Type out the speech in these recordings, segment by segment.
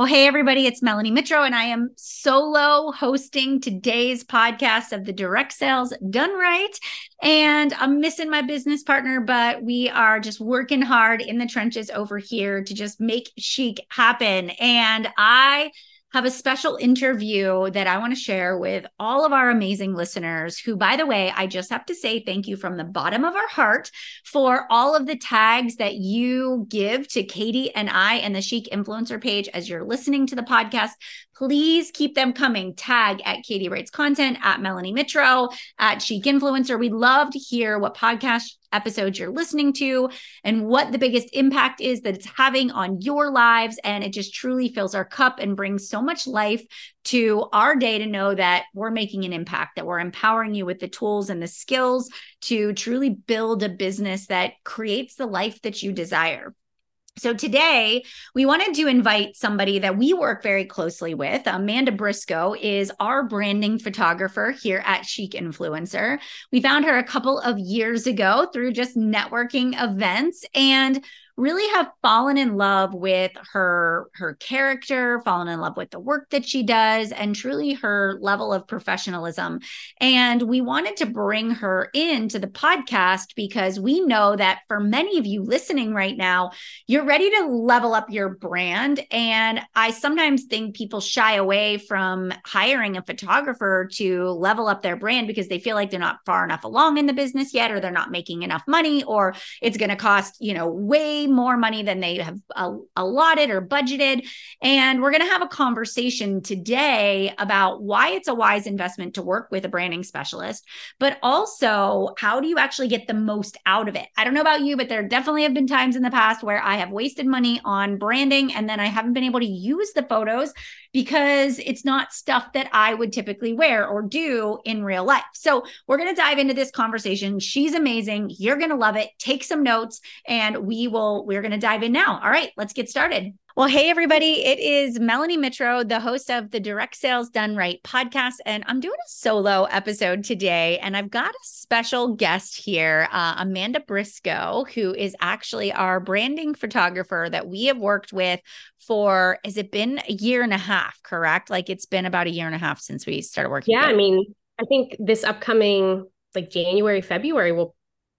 Well, hey, everybody, it's Melanie Mitro, and I am solo hosting today's podcast of the Direct Sales Done Right. And I'm missing my business partner, but we are just working hard in the trenches over here to just make chic happen. And I have a special interview that I want to share with all of our amazing listeners. Who, by the way, I just have to say thank you from the bottom of our heart for all of the tags that you give to Katie and I and the Chic Influencer page as you're listening to the podcast. Please keep them coming. Tag at Katie Writes Content, at Melanie Mitro, at Chic Influencer. We'd love to hear what podcast episodes you're listening to and what the biggest impact is that it's having on your lives. And it just truly fills our cup and brings so much life to our day to know that we're making an impact, that we're empowering you with the tools and the skills to truly build a business that creates the life that you desire. So today we wanted to invite somebody that we work very closely with. Amanda Brisco is our branding photographer here at Chic Influencer. We found her a couple of years ago through just networking events and really have fallen in love with her her character fallen in love with the work that she does and truly her level of professionalism. And we wanted to bring her into the podcast because we know that for many of you listening right now you're ready to level up your brand. And i sometimes think people shy away from hiring a photographer to level up their brand because they feel like they're not far enough along in the business yet or they're not making enough money or it's going to cost you know way more money than they have uh, allotted or budgeted. And we're going to have a conversation today about why it's a wise investment to work with a branding specialist, but also how do you actually get the most out of it? I don't know about you, but there definitely have been times in the past where I have wasted money on branding and then I haven't been able to use the photos because it's not stuff that I would typically wear or do in real life. So, we're going to dive into this conversation. She's amazing. You're going to love it. Take some notes and we will we're going to dive in now. All right, let's get started. Well, hey, everybody. It is Melanie Mitro, the host of the Direct Sales Done Right podcast. And I'm doing a solo episode today. And I've got a special guest here, uh, Amanda Brisco, who is actually our branding photographer that we have worked with for, has it been a year and a half, correct? Like it's been about a year and a half since we started working. Yeah. Together. I mean, I think this upcoming, like January, February will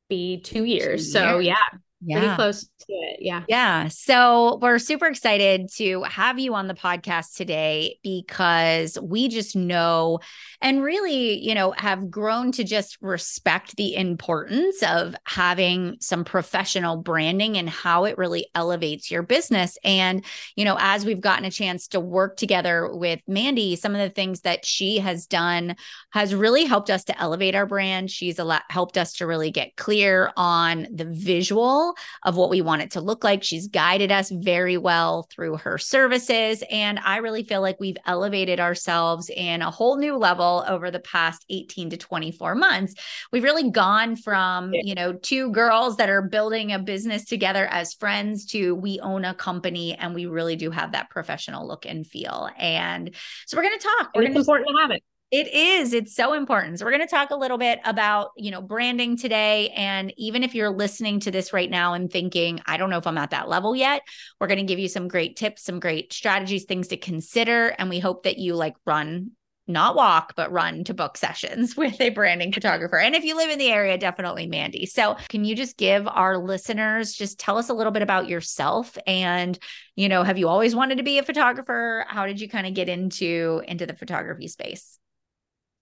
be two years. Two years. So, yeah yeah. pretty close to it. Yeah. Yeah. So we're super excited to have you on the podcast today because we just know and really, you know, have grown to just respect the importance of having some professional branding and how it really elevates your business. And, you know, as we've gotten a chance to work together with Mandy, some of the things that she has done has really helped us to elevate our brand. She's a lot helped us to really get clear on the visual of what we want it to look like. She's guided us very well through her services. And I really feel like we've elevated ourselves in a whole new level over the past 18 to 24 months. We've really gone from, you know, two girls that are building a business together as friends to we own a company and we really do have that professional look and feel. And so we're going to talk. We're it's important to have it. It is. It's so important. So we're going to talk a little bit about, you know, branding today and even if you're listening to this right now and thinking, I don't know if I'm at that level yet, we're going to give you some great tips, some great strategies, things to consider and we hope that you like run not walk, but run to book sessions with a branding photographer. And if you live in the area, definitely Mandy. So, can you just give our listeners just tell us a little bit about yourself and, you know, have you always wanted to be a photographer? How did you kind of get into into the photography space?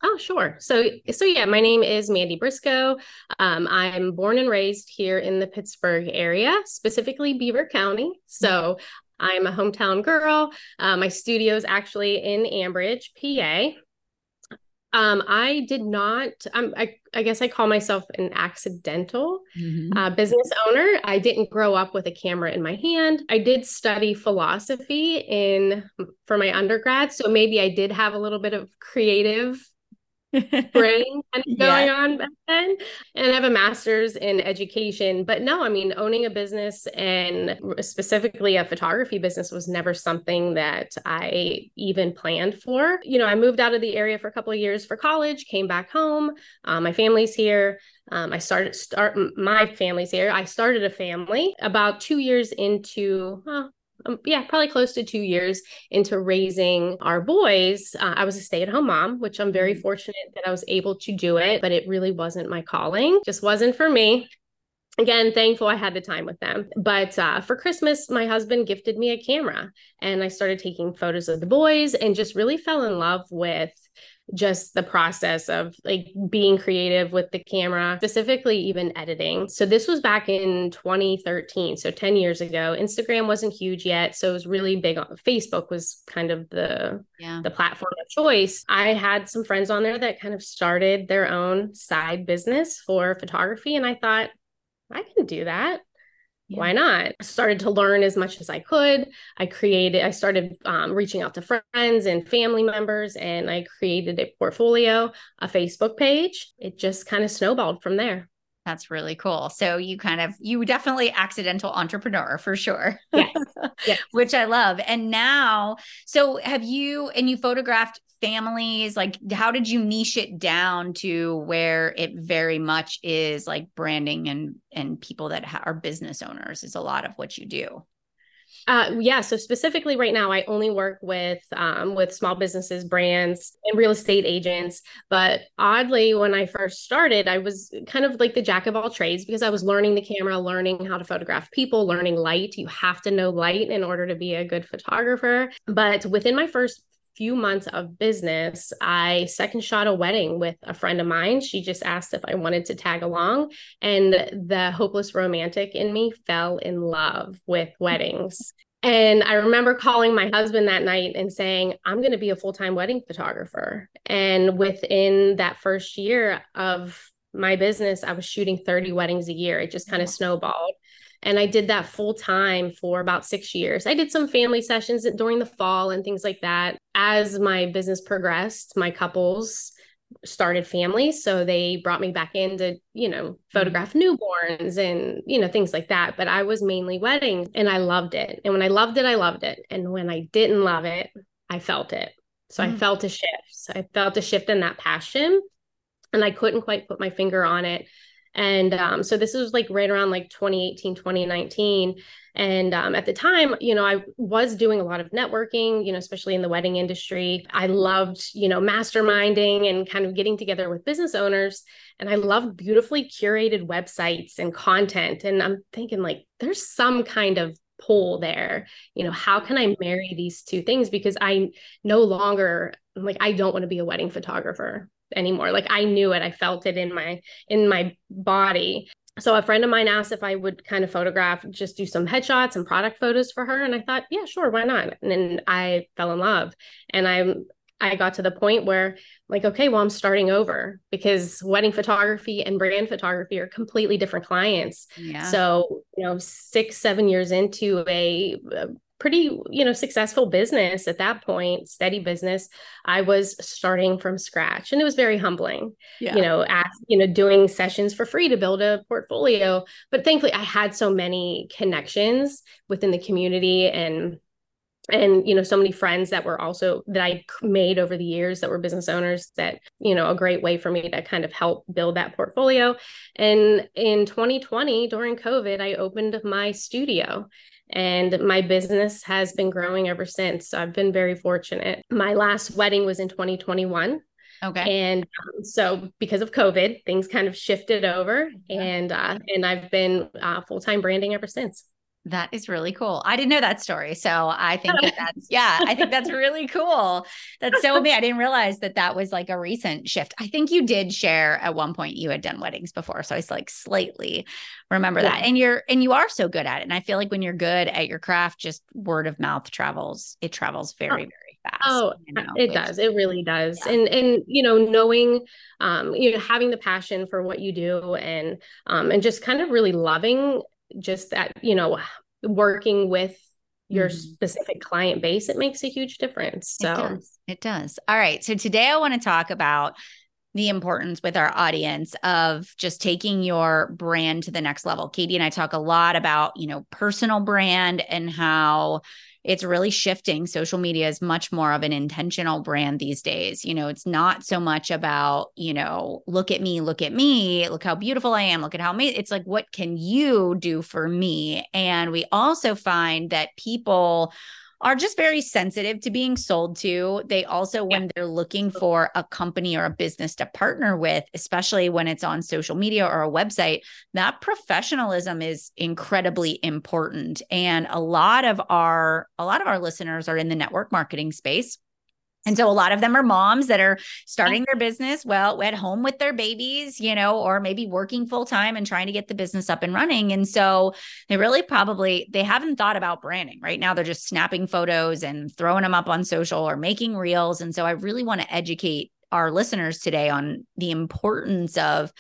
Oh, sure. So, so yeah, my name is Mandy Brisco. Um, I'm born and raised here in the Pittsburgh area, specifically Beaver County. So, I'm a hometown girl. Uh, my studio is actually in Ambridge, PA. Um, I did not. Um, I, I guess I call myself an accidental mm-hmm. uh, business owner. I didn't grow up with a camera in my hand. I did study philosophy in for my undergrad, so maybe I did have a little bit of creative brain kind of going yeah. on back then. And I have a master's in education. But no, I mean, owning a business and specifically a photography business was never something that I even planned for. You know, I moved out of the area for a couple of years for college, came back home. Um, my family's here. Um, I started start my family's here. I started a family about two years into, um, yeah, probably close to two years into raising our boys. Uh, I was a stay at home mom, which I'm very mm-hmm. fortunate that I was able to do it, but it really wasn't my calling, just wasn't for me again thankful i had the time with them but uh, for christmas my husband gifted me a camera and i started taking photos of the boys and just really fell in love with just the process of like being creative with the camera, specifically even editing. So this was back in 2013, so 10 years ago. Instagram wasn't huge yet, so it was really big on Facebook was kind of the yeah. the platform of choice. I had some friends on there that kind of started their own side business for photography and I thought I can do that. Yeah. why not? I started to learn as much as i could. I created i started um, reaching out to friends and family members and i created a portfolio a facebook page. It just kind of snowballed from there that's really cool. So you kind of you definitely accidental entrepreneur for sure. Yes. yes. Which I love. And now, so have you and you photographed families like how did you niche it down to where it very much is like branding and and people that ha- are business owners is a lot of what you do. Uh, yeah. So specifically, right now, I only work with um, with small businesses, brands, and real estate agents. But oddly, when I first started, I was kind of like the jack of all trades because I was learning the camera, learning how to photograph people, learning light. You have to know light in order to be a good photographer. But within my first few months of business, I second shot a wedding with a friend of mine. She just asked if I wanted to tag along, and the hopeless romantic in me fell in love with weddings. And I remember calling my husband that night and saying, I'm going to be a full time wedding photographer. And within that first year of my business, I was shooting 30 weddings a year. It just kind of snowballed. And I did that full time for about six years. I did some family sessions during the fall and things like that. As my business progressed, my couples started families. So they brought me back in to, you know, photograph newborns and, you know, things like that. But I was mainly weddings and I loved it. And when I loved it, I loved it. And when I didn't love it, I felt it. So mm I felt a shift. So I felt a shift in that passion. And I couldn't quite put my finger on it and um, so this was like right around like 2018 2019 and um, at the time you know i was doing a lot of networking you know especially in the wedding industry. I loved you know masterminding and kind of getting together with business owners. And i loved beautifully curated websites and content. And i'm thinking like there's some kind of pull there. You know how can i marry these two things? Because i no longer like i don't want to be a wedding photographer anymore like i knew it i felt it in my in my body so a friend of mine asked if i would kind of photograph just do some headshots and product photos for her and i thought yeah sure why not and then i fell in love and i'm I got to the point where like okay well I'm starting over because wedding photography and brand photography are completely different clients. Yeah. So, you know, 6 7 years into a, a pretty you know successful business at that point steady business. I was starting from scratch and it was very humbling yeah. you know as you know doing sessions for free to build a portfolio. But thankfully i had so many connections within the community and and you know so many friends that were also that i made over the years that were business owners that you know a great way for me to kind of help build that portfolio. And in 2020 during covid i opened my studio and my business has been growing ever since. So I've been very fortunate. My last wedding was in 2021. Okay. And um, so because of COVID, things kind of shifted over and uh, and I've been uh, full-time branding ever since. That is really cool. I didn't know that story. So I think that that's, yeah, I think that's really cool. That's so me. I didn't realize that that was like a recent shift. I think you did share at one point you had done weddings before. So I like slightly remember yeah. that. And you're, and you are so good at it. And I feel like when you're good at your craft, just word of mouth travels, it travels very, oh. very fast. Oh, you know, it which, does. It really does. Yeah. And and you know, knowing um, you know, having the passion for what you do and um and just kind of really loving just that you know working with your mm-hmm. specific client base it makes a huge difference so it does. it does all right so today i want to talk about the importance with our audience of just taking your brand to the next level katie and i talk a lot about you know personal brand and how it's really shifting. Social media is much more of an intentional brand these days. You know, it's not so much about, you know, look at me, look at me, look how beautiful I am, look at how amazing. It's like, what can you do for me? And we also find that people are just very sensitive to being sold to. They also, when they're looking for a company or a business to partner with, especially when it's on social media or a website, that professionalism is incredibly important. And a lot of our a lot of our listeners are in the network marketing space. And so a lot of them are moms that are starting their business well at home with their babies, you know, or maybe working full time and trying to get the business up and running. And so they really probably they haven't thought about branding. Right now they're just snapping photos and throwing them up on social or making reels. And so I really want to educate our listeners today on the importance of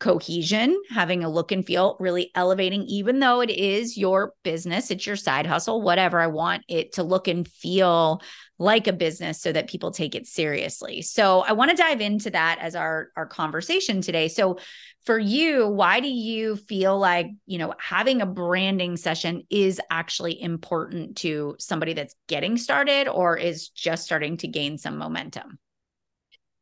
cohesion, having a look and feel, really elevating, even though it is your business, it's your side hustle, whatever. I want it to look and feel like a business so that people take it seriously. So I want to dive into that as our our conversation today. So for you, why do you feel like, you know, having a branding session is actually important to somebody that's getting started or is just starting to gain some momentum?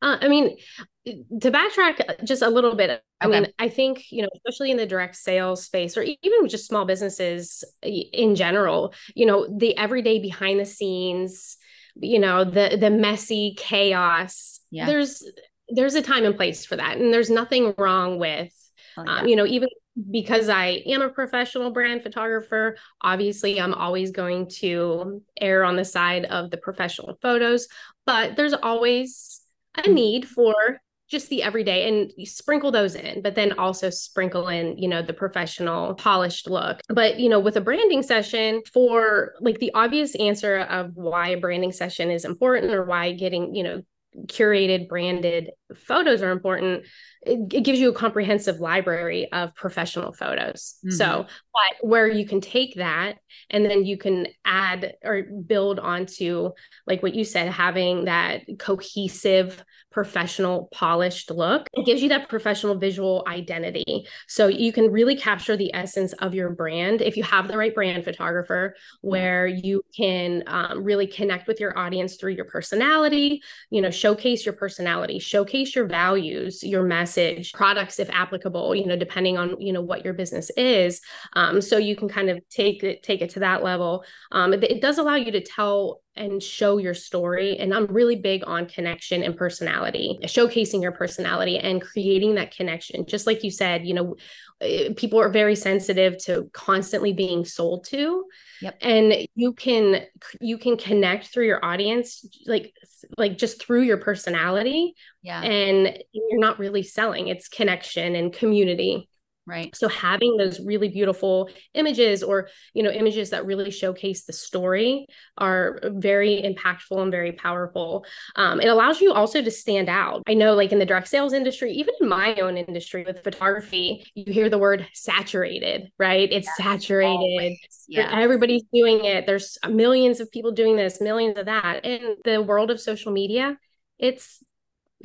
Uh, I mean, to backtrack just a little bit, I okay. mean, I think, you know, especially in the direct sales space or even just small businesses in general, you know, the everyday behind the scenes, you know the the messy chaos yeah. there's there's a time and place for that and there's nothing wrong with oh, yeah. um, you know even because i am a professional brand photographer obviously i'm always going to err on the side of the professional photos but there's always a mm. need for just the everyday and sprinkle those in but then also sprinkle in you know the professional polished look. But you know with a branding session for like the obvious answer of why a branding session is important or why getting you know curated branded photos are important it, gives you a comprehensive library of professional photos mm-hmm. so but where you can take that and then you can add or build onto like what you said having that cohesive professional polished look it gives you that professional visual identity so you can really capture the essence of your brand if you have the right brand photographer where you can um, really connect with your audience through your personality you know showcase your personality showcase your values your message products if applicable you know depending on you know what your business is um, so you can kind of take it take it to that level um, it, it does allow you to tell and show your story. And I'm really big on connection and personality, showcasing your personality and creating that connection. Just like you said, you know, Eh, people are very sensitive to constantly being sold to. Yep. And you can you can connect through your audience like like just through your personality. Yeah. And you're not really selling. It's connection and community. Right. So having those really beautiful images or, you know, images that really showcase the story are very impactful and very powerful. Um, it allows you also to stand out. I know like in the direct sales industry, even in my own industry with photography, you hear the word saturated, right? It's yes, saturated. Yeah. Everybody's doing it. There's millions of people doing this, millions of that. In the world of social media, it's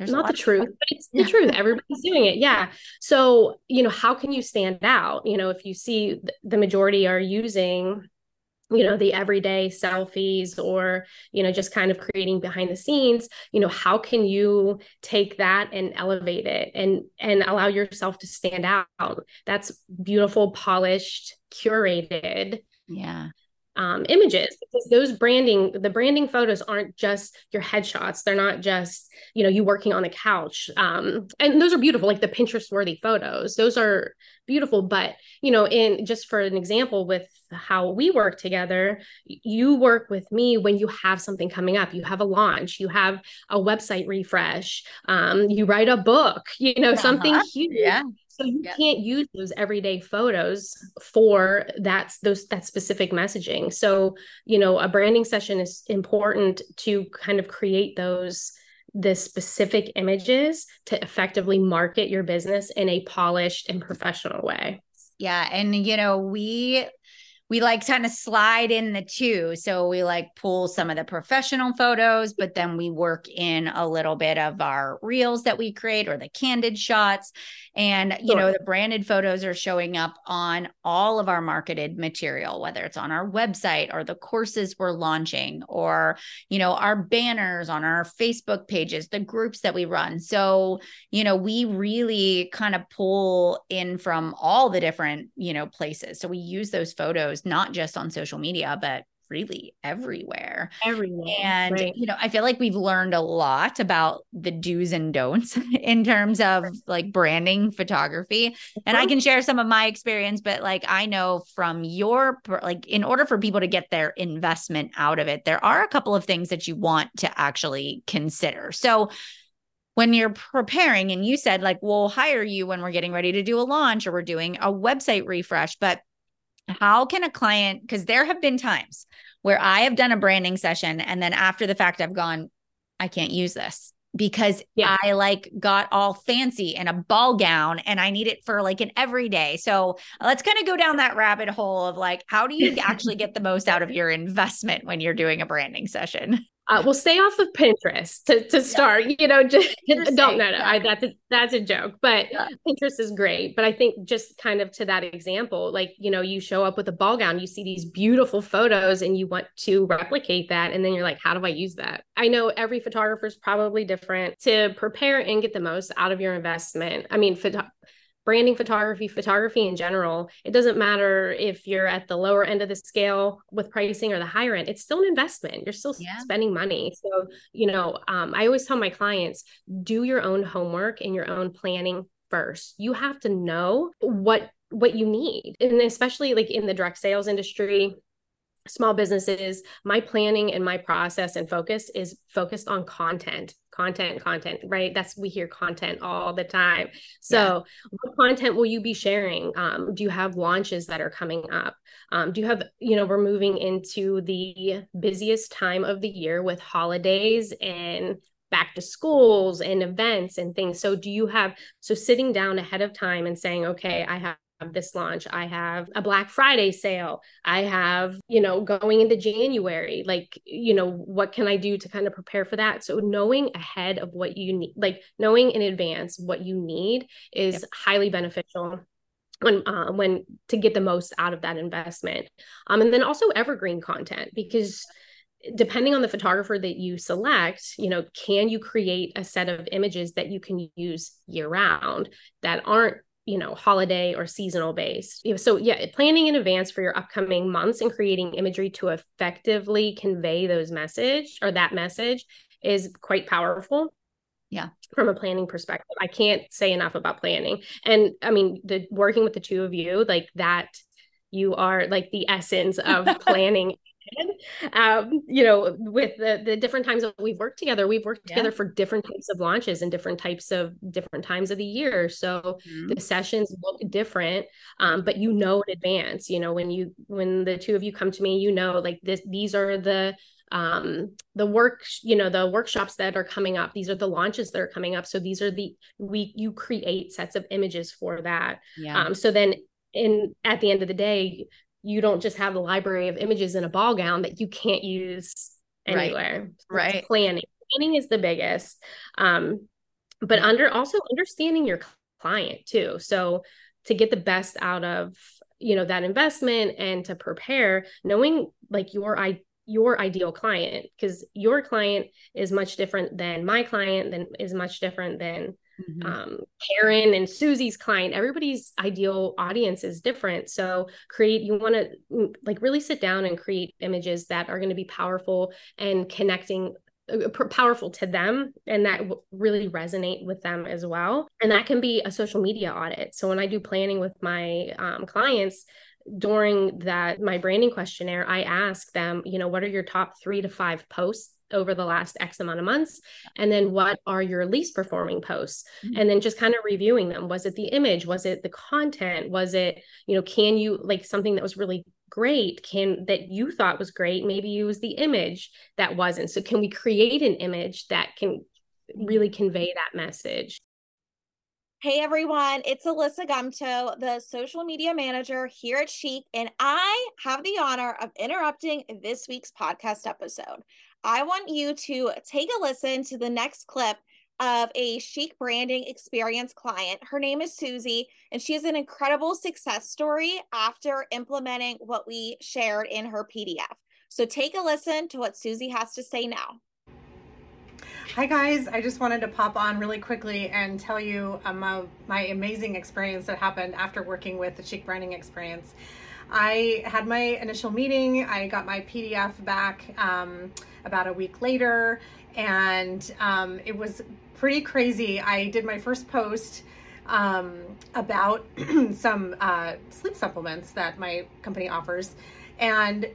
there's not the truth, but it's the truth. Everybody's doing it. Yeah. So, you know, how can you stand out? You know, if you see the majority are using, you know, the everyday selfies or, you know, just kind of creating behind the scenes, you know, how can you take that and elevate it and and allow yourself to stand out? That's beautiful, polished, curated. Yeah um, images because those branding the branding photos aren't just your headshots. They're not just you know you working on the couch. Um, and those are beautiful like the pinterest worthy photos. Those are beautiful but you know in just for an example with how we work together you work with me when you have something coming up. You have a launch you have a website refresh um, you write a book you know uh-huh. something huge. yeah so you can't use those everyday photos for that those that specific messaging. So, you know, a branding session is important to kind of create those the specific images to effectively market your business in a polished and professional way. Yeah, and you know, we we like kind of slide in the two. So we like pull some of the professional photos, but then we work in a little bit of our reels that we create or the candid shots. And, you know, the branded photos are showing up on all of our marketed material, whether it's on our website or the courses we're launching or, you know, our banners on our Facebook pages, the groups that we run. So, you know, we really kind of pull in from all the different, you know, places. So we use those photos not just on social media, but really everywhere. Everywhere. And, right. you know, I feel like we've learned a lot about the do's and don'ts in terms of like branding photography. And I can share some of my experience, but like I know from your, like, in order for people to get their investment out of it, there are a couple of things that you want to actually consider. So, when you're preparing and you said like we'll hire you when we're getting ready to do a launch or we're doing a website refresh but how can a client because there have been times where i have done a branding session and then after the fact i've gone i can't use this because yeah. i like got all fancy in a ball gown and i need it for like an everyday so let's kind of go down that rabbit hole of like how do you actually get the most out of your investment when you're doing a branding session uh, we'll stay off of Pinterest to, to start. Yeah. You know, just don't know. No, I, that's a that's a joke, but yeah. Pinterest is great. But I think just kind of to that example, like you know, you show up with a ball gown, you see these beautiful photos, and you want to replicate that, and then you're like, how do I use that? I know every photographer is probably different to prepare and get the most out of your investment. I mean, photo- branding photography, photography in general, it doesn't matter if you're at the lower end of the scale with pricing or the higher end, it's still an investment. You're still yeah. spending money. So, you know, um, I always tell my clients do your own homework and your own planning first. You have to know what what you need and especially like in the direct sales industry small businesses my planning and my process and focus is focused on content content content right? That's we hear content all the time. So yeah. what content will you be sharing? Um, do you have launches that are coming up? Um, do you have you know we're moving into the busiest time of the year with holidays and back to schools and events and things. So do you have so sitting down ahead of time and saying okay i have this launch. I have a Black Friday sale. I have, you know, going into January, like, you know, what can I do to kind of prepare for that? So knowing ahead of what you need, like knowing in advance what you need is yep. highly beneficial when uh, when to get the most out of that investment. Um, and then also evergreen content because depending on the photographer that you select you know can you create a set of images that you can use year round that aren't you know holiday or seasonal based. So yeah planning in advance for your upcoming months and creating imagery to effectively convey those message or that message is quite powerful. Yeah. From a planning perspective i can't say enough about planning. And i mean the working with the two of you like that you are like the essence of planning um, you know, with the the different times that we've worked together, we've worked yeah. together for different types of launches and different types of different times of the year. So mm-hmm. the sessions look different, um, but you know in advance. You know, when you when the two of you come to me, you know, like this, these are the um the work you know the workshops that are coming up these are the launches that are coming up so these are the we you create sets of images for that yeah. um so then in at the end of the day you don't just have the library of images in a ball gown that you can't use anywhere. Right. right. Planning. Planning is the biggest. Um, but under also understanding your client too. So to get the best out of you know that investment and to prepare, knowing like your I your ideal client because your client is much different than my client, then is much different than mm-hmm. um, Karen and Susie's client, everybody's ideal audience is different. So create, you want to mm, like really sit down and create images that are going to be powerful and connecting uh, powerful to them and that really resonate with them as well and that can be a social media audit so when i do planning with my um, clients during that my branding questionnaire i ask them you know what are your top three to five posts over the last X amount of months? And then what are your least performing posts? Mm-hmm. And then just kind of reviewing them. Was it the image? Was it the content? Was it, you know, can you like something that was really great can that you thought was great maybe use the image that wasn't so can we create an image that can really convey that message Hey everyone, it's Alyssa Gumto, the social media manager here at Chic, and I have the honor of interrupting this week's podcast episode. I want you to take a listen to the next clip of a chic branding experience client. Her name is Susie, and she has an incredible success story after implementing what we shared in her PDF. So take a listen to what Susie has to say now. Hi guys, I just wanted to pop on really quickly and tell you um, uh, my amazing experience that happened after working with the Chic Branding Experience. I had my initial meeting, I got my PDF back um, about a week later, and um, it was pretty crazy. I did my first post um, about some uh, sleep supplements that my company offers, and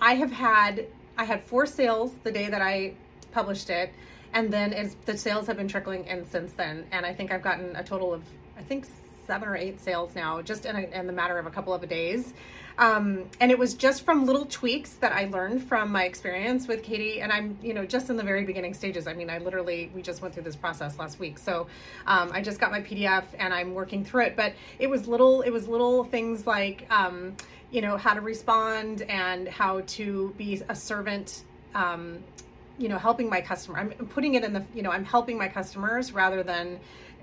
I have had I had four sales the day that I published it. And then the sales have been trickling in since then. And i think i've gotten a total of i think seven or eight sales now just in, a, in the matter of a couple of days. Um, and it was just from little tweaks that i learned from my experience with katie. And i'm you know just in the very beginning stages. I mean i literally we just went through this process last week. So um, i just got my pdf and i'm working through it. But it was little it was little things like um, you know how to respond and how to be a servant um, you know helping my customer. I'm putting it in the you know i'm helping my customers rather than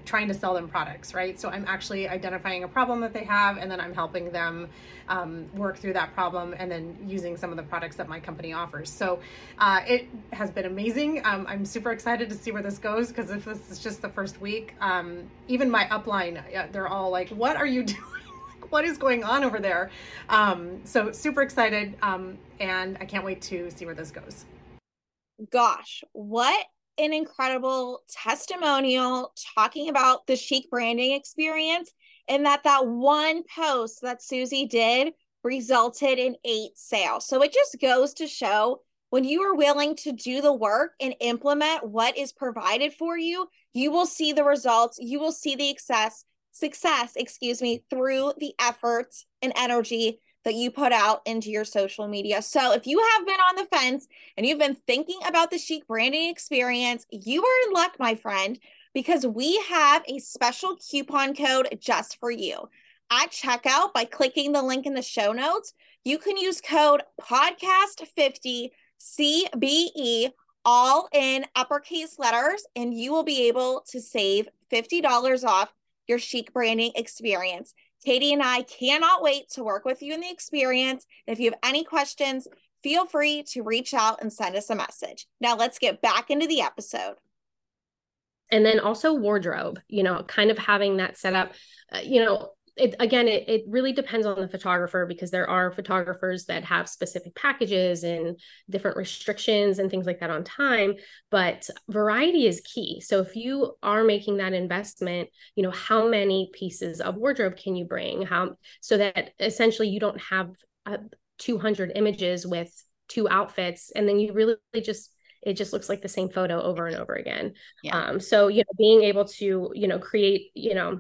trying to sell them products right? So i'm actually identifying a problem that they have and then i'm helping them um, work through that problem and then using some of the products that my company offers. So uh, it has been amazing. Um, i'm super excited to see where this goes because if this is just the first week um, even my upline they're all like what are you doing? What is going on over there? Um, so super excited um, and i can't wait to see where this goes. Gosh, what an incredible testimonial talking about the chic branding experience and that that one post that Susie did resulted in eight sales. So it just goes to show when you are willing to do the work and implement what is provided for you, you will see the results, you will see the success success, excuse me, through the efforts and energy that you put out into your social media. So if you have been on the fence and you've been thinking about the chic branding experience, you are in luck, my friend, because we have a special coupon code just for you. At checkout, by clicking the link in the show notes, you can use code podcast50 CBE all in uppercase letters, and you will be able to save $50 off your chic branding experience. Katie and I cannot wait to work with you in the experience. If you have any questions, feel free to reach out and send us a message. Now, let's get back into the episode. And then also wardrobe, you know, kind of having that set up. Uh, you know, it, again, it, it really depends on the photographer because there are photographers that have specific packages and different restrictions and things like that on time. But variety is key. So if you are making that investment, you know, how many pieces of wardrobe can you bring? How so that essentially you don't have uh, 200 images with two outfits and then you really just it just looks like the same photo over and over again. Yeah. Um, so you know, being able to you know create you know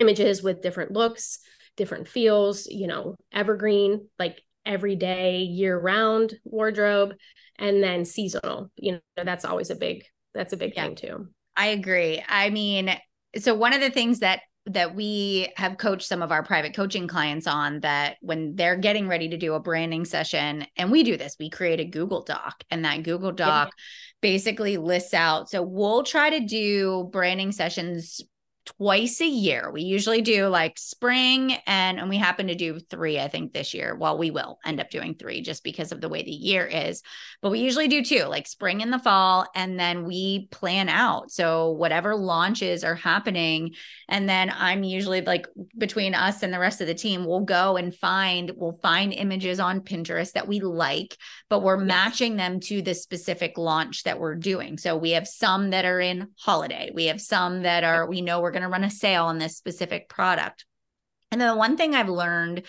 images with different looks, different feels, you know, evergreen, like everyday year round wardrobe, and then seasonal. You know, that's always a big that's a big yeah. thing too. I agree. I mean, so one of the things that that we have coached some of our private coaching clients on that when they're getting ready to do a branding session and we do this we create a google doc and that google doc yeah. basically lists out so we'll try to do branding sessions twice a year. We usually do like spring and and we happen to do 3 I think this year. Well, we will end up doing 3 just because of the way the year is. But we usually do two, like spring and the fall and then we plan out. So whatever launches are happening and then I'm usually like between us and the rest of the team, we'll go and find we'll find images on Pinterest that we like, but we're yes. matching them to the specific launch that we're doing. So we have some that are in holiday. We have some that are we know we're going to run a sale on this specific product. And then the one thing I've learned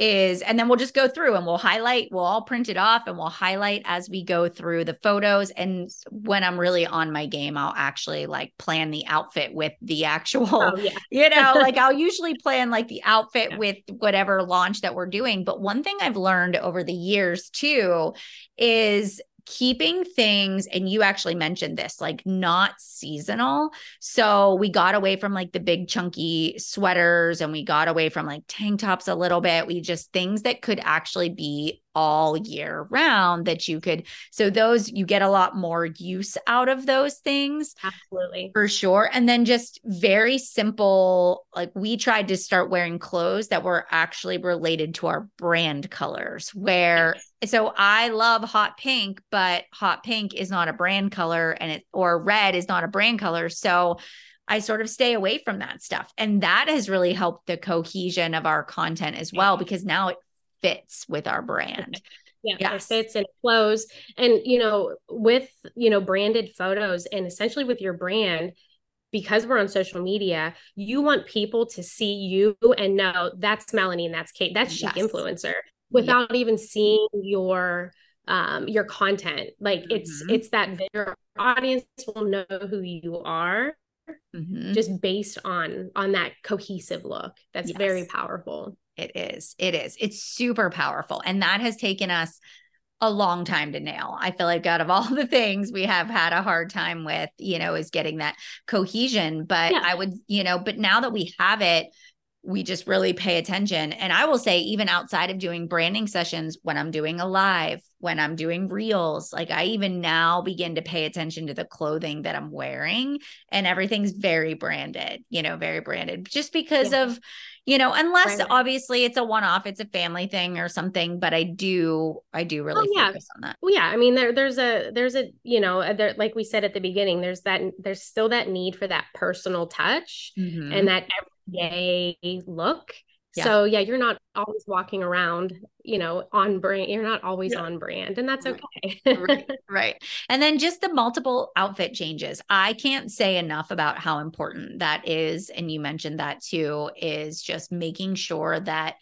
is and then we'll just go through and we'll highlight we'll all print it off and we'll highlight as we go through the photos and when i'm really on my game i'll actually like plan the outfit with the actual oh, yeah. you know like i'll usually plan like the outfit yeah. with whatever launch that we're doing but one thing i've learned over the years too is keeping things and you actually mentioned this like not seasonal. So we got away from like the big chunky sweaters and we got away from like tank tops a little bit. We just things that could actually be all year round that you could so those you get a lot more use out of those things absolutely for sure and then just very simple like we tried to start wearing clothes that were actually related to our brand colors where so I love hot pink, but hot pink is not a brand color and it or red is not a brand color. So I sort of stay away from that stuff. And that has really helped the cohesion of our content as well because now it fits with our brand. Yeah, yes. it fits and it flows. And you know, with you know, branded photos and essentially with your brand, because we're on social media, you want people to see you and know that's Melanie and that's Kate, that's chic yes. influencer without yeah. even seeing your um your content like mm-hmm. it's it's that your audience will know who you are mm-hmm. just based on on that cohesive look that's yes. very powerful it is it is it's super powerful and that has taken us a long time to nail. I feel like out of all the things we have had a hard time with, you know, is getting that cohesion. But yeah. I would, you know, but now that we have it, we just really pay attention. And I will say, even outside of doing branding sessions, when I'm doing a live, when I'm doing reels, like I even now begin to pay attention to the clothing that I'm wearing, and everything's very branded, you know, very branded, just because yeah. of, you know, unless right. obviously it's a one off, it's a family thing or something. But I do, I do really oh, yeah. focus on that. Well, yeah. I mean, there, there's a, there's a, you know, there, like we said at the beginning, there's that, there's still that need for that personal touch mm-hmm. and that yay look. Yeah. So yeah, you're not always walking around, you know, on brand. You're not always yeah. on brand, and that's okay. right, right. And then just the multiple outfit changes. I can't say enough about how important that is. And you mentioned that too, is just making sure that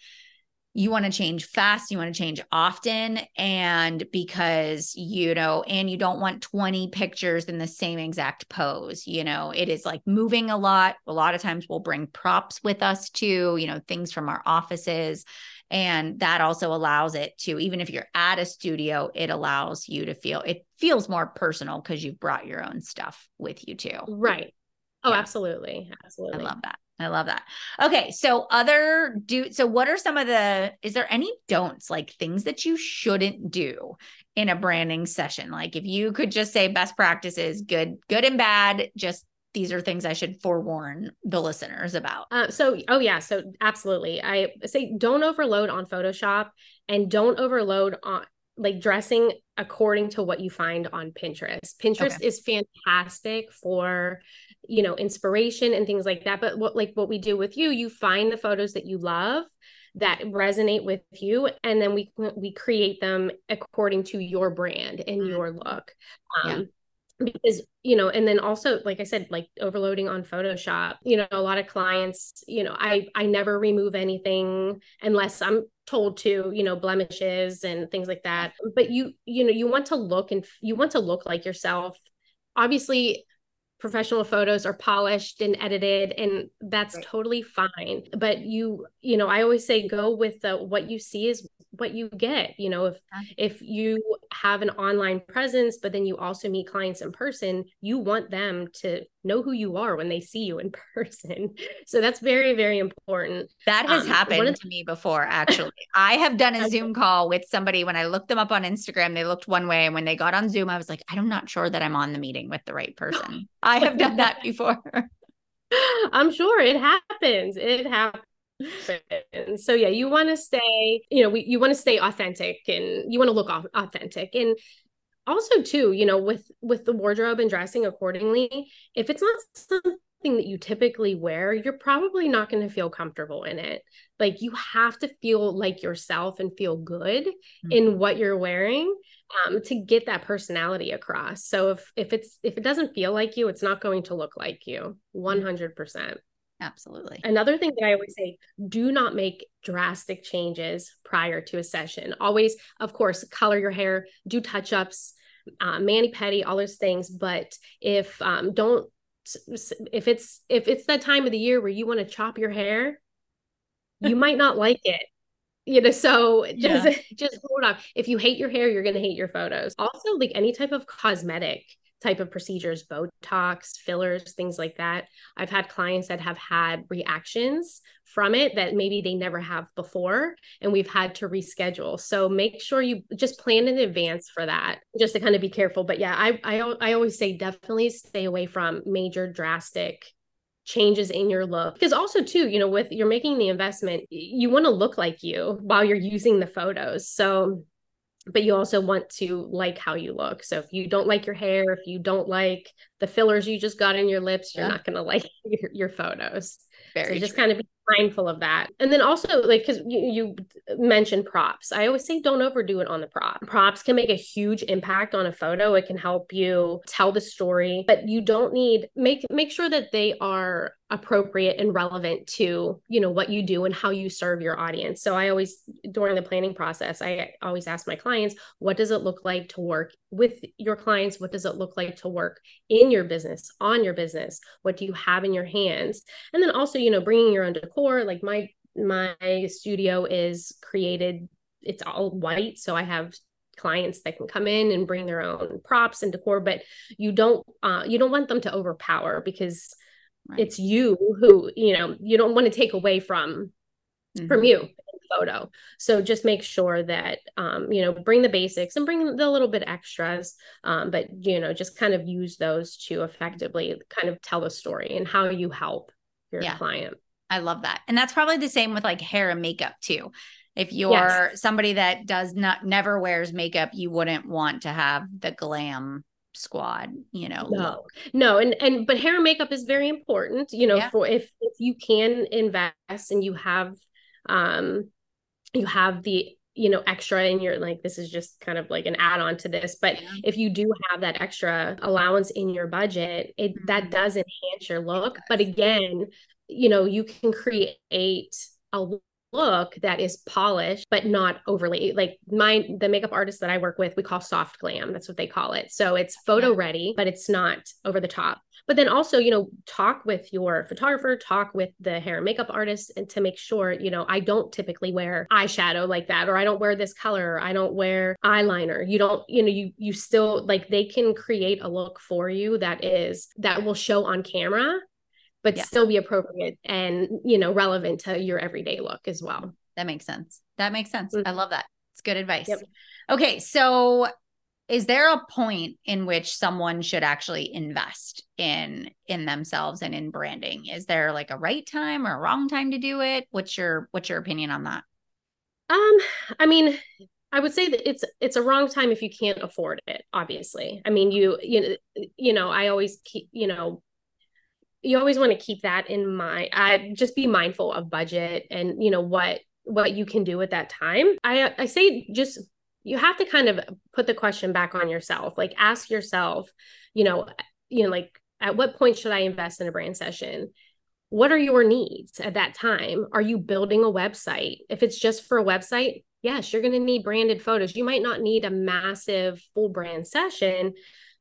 you want to change fast, you want to change often. And because, you know, and you don't want 20 pictures in the same exact pose, you know, it is like moving a lot. A lot of times we'll bring props with us too, you know, things from our offices. And that also allows it to, even if you're at a studio, it allows you to feel, it feels more personal because you've brought your own stuff with you too. Right. Oh, yeah. absolutely. Absolutely. I love that. I love that. Okay. So, other do, so what are some of the, is there any don'ts, like things that you shouldn't do in a branding session? Like, if you could just say best practices, good, good and bad, just these are things I should forewarn the listeners about. Uh, so, oh, yeah. So, absolutely. I say don't overload on Photoshop and don't overload on like dressing according to what you find on Pinterest. Pinterest okay. is fantastic for you know inspiration and things like that. But what like what we do with you you find the photos that you love that resonate with you and then we we create them according to your brand and mm-hmm. your look. Um, yeah because you know and then also like i said like overloading on photoshop you know a lot of clients you know i i never remove anything unless i'm told to you know blemishes and things like that. But you you know you want to look and you want to look like yourself. Obviously professional photos are polished and edited and that's right. totally fine but you you know i always say go with the what you see is what you get you know if if you have an online presence but then you also meet clients in person you want them to know who you are when they see you in person. So that's very very important. That has um, happened to me before actually. I have done a zoom call with somebody when i looked them up on instagram they looked one way and when they got on zoom i was like i'm not sure that i'm on the meeting with the right person. I have done that before. I'm sure it happens. It happens so yeah you want to stay you know we, you want to stay authentic and you want to look authentic. And also too you know with with the wardrobe and dressing accordingly if it's not something that you typically wear you're probably not going to feel comfortable in it. Like you have to feel like yourself and feel good mm-hmm. in what you're wearing um, to get that personality across. So if if it's if it doesn't feel like you it's not going to look like you. 100% Absolutely. Another thing that I always say do not make drastic changes prior to a session. Always, of course, color your hair, do touch ups, uh, mani pedi, all those things. But if um, don't, if it's if it's that time of the year where you want to chop your hair, you might not like it you know so just yeah. just hold on if you hate your hair you're going to hate your photos also like any type of cosmetic type of procedures botox fillers things like that. I've had clients that have had reactions from it that maybe they never have before and we've had to reschedule. So make sure you just plan in advance for that just to kind of be careful. But yeah i i, I always say definitely stay away from major drastic changes in your look. Because also too you know with you're making the investment you want to look like you while you're using the photos. So but you also want to like how you look. So if you don't like your hair if you don't like the fillers you just got in your lips you're yeah. not going to like your, your photos. Very so just kind of be mindful of that. And then also like because you, you mentioned props. I always say don't overdo it on the prop. Props can make a huge impact on a photo. It can help you tell the story, but you don't need make make sure that they are appropriate and relevant to you know what you do and how you serve your audience so i always during the planning process i always ask my clients what does it look like to work with your clients what does it look like to work in your business on your business what do you have in your hands and then also you know bringing your own decor like my my studio is created it's all white so i have clients that can come in and bring their own props and decor but you don't uh, you don't want them to overpower because right. it's you who you know you don't want to take away from mm-hmm. from you photo so just make sure that um, you know bring the basics and bring the little bit extras um, but you know just kind of use those to effectively kind of tell a story and how you help your yeah. client i love that and that's probably the same with like hair and makeup too if you're yes. somebody that does not never wears makeup you wouldn't want to have the glam squad you know no look. no and and but hair and makeup is very important you know yeah. for if if you can invest and you have um you have the you know extra and you're like this is just kind of like an add-on to this but yeah. if you do have that extra allowance in your budget it mm-hmm. that does enhance your look but again you know you can create a look that is polished but not overly like my the makeup artist that I work with we call soft glam. That's what they call it. So it's photo ready but it's not over the top. But then also you know talk with your photographer talk with the hair and makeup artist and to make sure you know I don't typically wear eyeshadow like that or I don't wear this color or I don't wear eyeliner. You don't you know you you still like they can create a look for you that is that will show on camera but yeah. still be appropriate and you know relevant to your everyday look as well that makes sense that makes sense mm-hmm. i love that it's good advice yep. okay so is there a point in which someone should actually invest in in themselves and in branding is there like a right time or a wrong time to do it what's your what's your opinion on that um i mean I would say that it's it's a wrong time if you can't afford it. Obviously, I mean you you you know I always keep you know you always want to keep that in mind. I just be mindful of budget and you know what what you can do at that time. I I say just you have to kind of put the question back on yourself. Like ask yourself, you know, you know like at what point should I invest in a brand session? What are your needs at that time? Are you building a website? If it's just for a website, yes, you're going to need branded photos. You might not need a massive full brand session,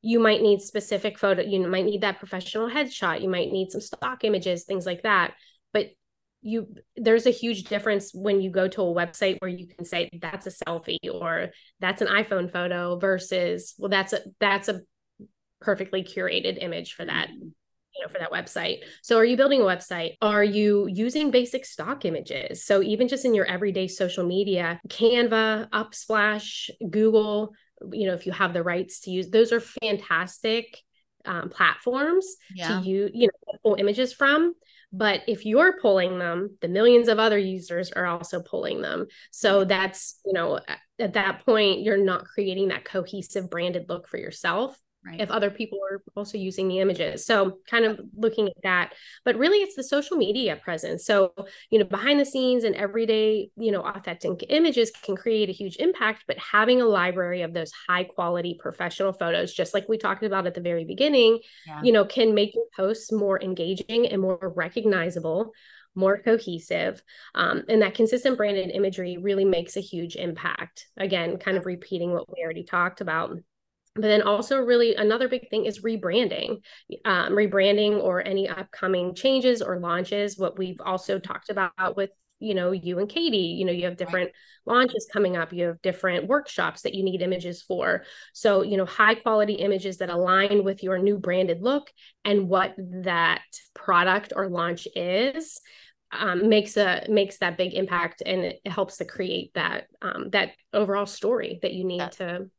you might need specific photo you might need that professional headshot you might need some stock images things like that. But you there's a huge difference when you go to a website where you can say that's a selfie or that's an iphone photo versus well that's a that's a perfectly curated image for that mm-hmm. you know for that website. So are you building a website? Are you using basic stock images? So even just in your everyday social media canva unsplash google you know if you have the rights to use those are fantastic um, platforms yeah. to use you know pull images from. But if you're pulling them the millions of other users are also pulling them. So that's you know at that point you're not creating that cohesive branded look for yourself right. if other people are also using the images. So kind of looking at that, but really it's the social media presence. So, you know, behind the scenes and everyday, you know, authentic images can create a huge impact, but having a library of those high quality professional photos, just like we talked about at the very beginning, yeah. you know, can make your posts more engaging and more recognizable more cohesive. Um, and that consistent branded imagery really makes a huge impact. Again, kind of repeating what we already talked about but then also really another big thing is rebranding um, rebranding or any upcoming changes or launches what we've also talked about with you know you and katie you know you have different right. launches coming up you have different workshops that you need images for so you know high quality images that align with your new branded look and what that product or launch is um, makes a makes that big impact and it helps to create that um, that overall story that you need to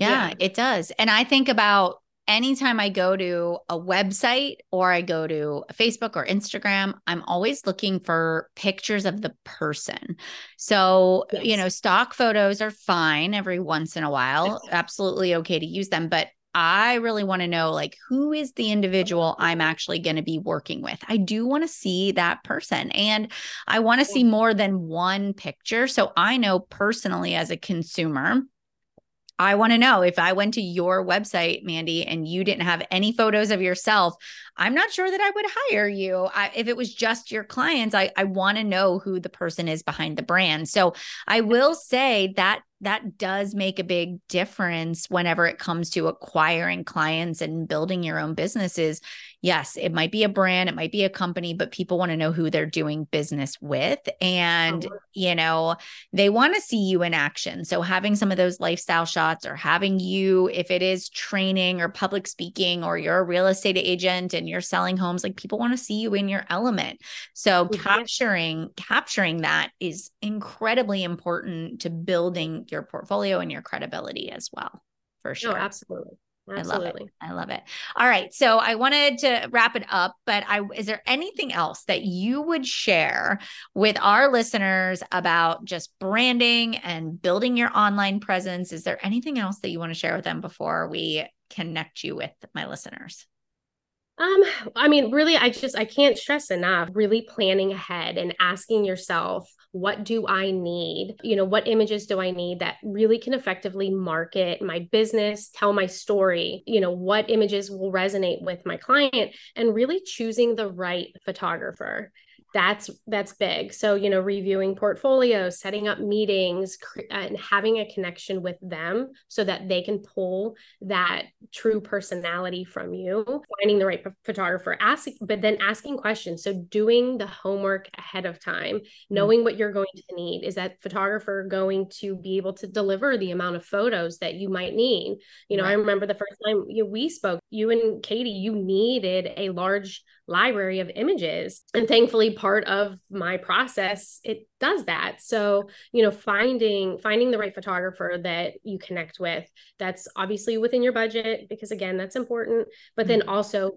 yeah, yeah, it does. And I think about anytime I go to a website or I go to Facebook or Instagram, I'm always looking for pictures of the person. So, yes. you know, stock photos are fine every once in a while, absolutely okay to use them. But I really want to know like who is the individual I'm actually going to be working with. I do want to see that person and I want to see more than one picture so I know personally as a consumer I want to know if I went to your website, Mandy, and you didn't have any photos of yourself, I'm not sure that I would hire you. I, if it was just your clients, I, I want to know who the person is behind the brand. So I will say that that does make a big difference whenever it comes to acquiring clients and building your own businesses. Yes, it might be a brand, it might be a company, but people want to know who they're doing business with. And, oh. you know, they want to see you in action. So having some of those lifestyle shots or having you, if it is training or public speaking or you're a real estate agent and you're selling homes, like people want to see you in your element. So mm-hmm. capturing, capturing that is incredibly important to building your portfolio and your credibility as well, for sure. Oh, absolutely. Absolutely. I love it. I love it. All right. So I wanted to wrap it up, but I is there anything else that you would share with our listeners about just branding and building your online presence? Is there anything else that you want to share with them before we connect you with my listeners? Um, I mean, really, I just I can't stress enough really planning ahead and asking yourself, what do I need? You know, what images do I need that really can effectively market my business, tell my story? You know, what images will resonate with my client and really choosing the right photographer that's that's big so you know reviewing portfolios setting up meetings and having a connection with them so that they can pull that true personality from you finding the right photographer asking but then asking questions so doing the homework ahead of time mm-hmm. knowing what you're going to need is that photographer going to be able to deliver the amount of photos that you might need you know right. i remember the first time you, we spoke you and katie you needed a large library of images. And thankfully part of my process it does that. So you know finding finding the right photographer that you connect with that's obviously within your budget because again that's important. But then mm-hmm. also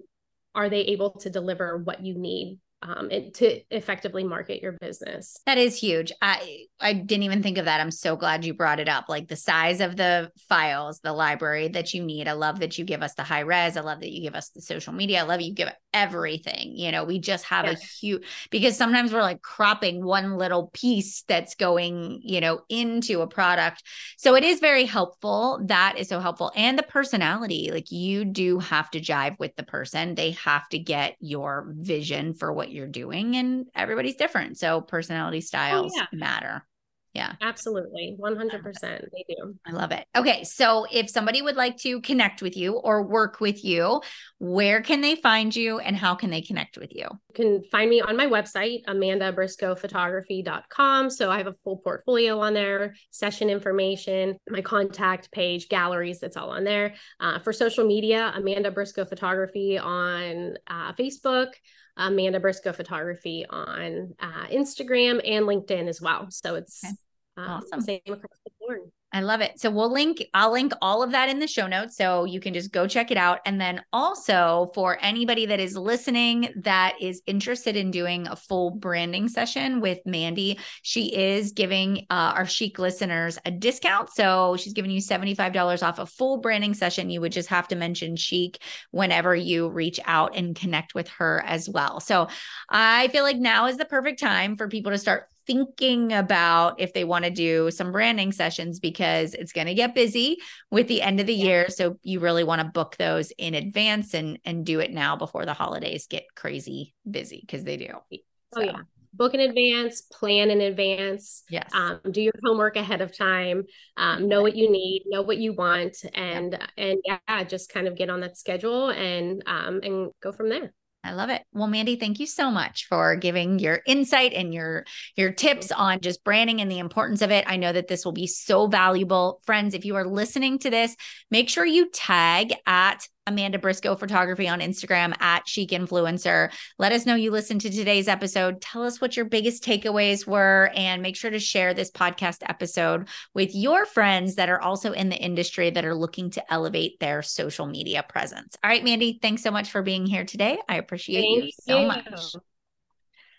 are they able to deliver what you need um, it, to effectively market your business. That is huge. I I didn't even think of that. I'm so glad you brought it up. Like the size of the files, the library that you need. I love that you give us the high res. I love that you give us the social media. I love you give everything. You know, we just have a huge because sometimes we're like cropping one little piece that's going, you know, into a product. So it is very helpful. That is so helpful. And the personality, like you do have to jive with the person. They have to get your vision for what you're doing and everybody's different. So personality styles oh, yeah. matter. Yeah. Absolutely. 100%. They do. I love it. Okay. So if somebody would like to connect with you or work with you, where can they find you and how can they connect with you? You can find me on my website, amandabriscophotography.com. So I have a full portfolio on there, session information, my contact page, galleries, that's all on there. Uh, for social media, Amanda Brisco Photography on uh, Facebook. Amanda Brisco Photography on uh, Instagram and LinkedIn as well. So it's okay. um, awesome. Same across the board. I love it. So we'll link, I'll link all of that in the show notes. So you can just go check it out. And then also for anybody that is listening that is interested in doing a full branding session with Mandy, she is giving uh, our chic listeners a discount. So she's giving you $75 off a full branding session. You would just have to mention chic whenever you reach out and connect with her as well. So I feel like now is the perfect time for people to start thinking about if they want to do some branding sessions because it's going to get busy with the end of the yeah. year so you really want to book those in advance and and do it now before the holidays get crazy busy because they do oh so. yeah book in advance plan in advance yes um, do your homework ahead of time um, know what you need know what you want and yeah. and yeah just kind of get on that schedule and um and go from there I love it. Well, Mandy, thank you so much for giving your insight and your your tips on just branding and the importance of it. I know that this will be so valuable. Friends, if you are listening to this, make sure you tag at Amanda Brisco Photography on Instagram at Chic Influencer. Let us know you listened to today's episode. Tell us what your biggest takeaways were, and make sure to share this podcast episode with your friends that are also in the industry that are looking to elevate their social media presence. All right, Mandy, thanks so much for being here today. I appreciate Thank you so you. much.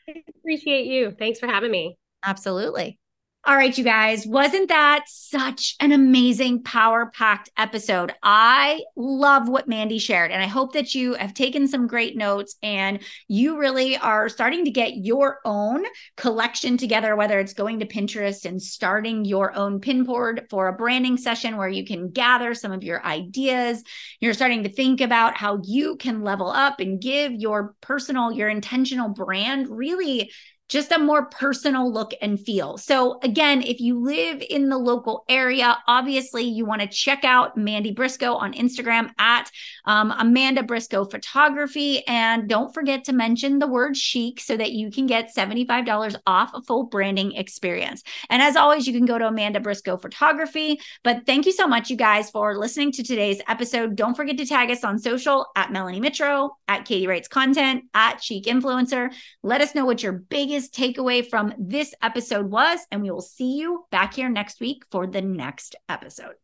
I appreciate you. Thanks for having me. Absolutely. All right, you guys, wasn't that such an amazing, power packed episode? I love what Mandy shared, and I hope that you have taken some great notes and you really are starting to get your own collection together, whether it's going to Pinterest and starting your own pin board for a branding session where you can gather some of your ideas. You're starting to think about how you can level up and give your personal, your intentional brand really just a more personal look and feel. So, again, if you live in the local area, obviously you want to check out Mandy Brisco on Instagram at um, Amanda Brisco Photography. And don't forget to mention the word chic so that you can get $75 off a full branding experience. And as always, you can go to Amanda Brisco Photography. But thank you so much, you guys, for listening to today's episode. Don't forget to tag us on social at Melanie Mitro, at Katie Writes Content, at Chic Influencer. Let us know what your biggest biggest takeaway from this episode was. And we will see you back here next week for the next episode.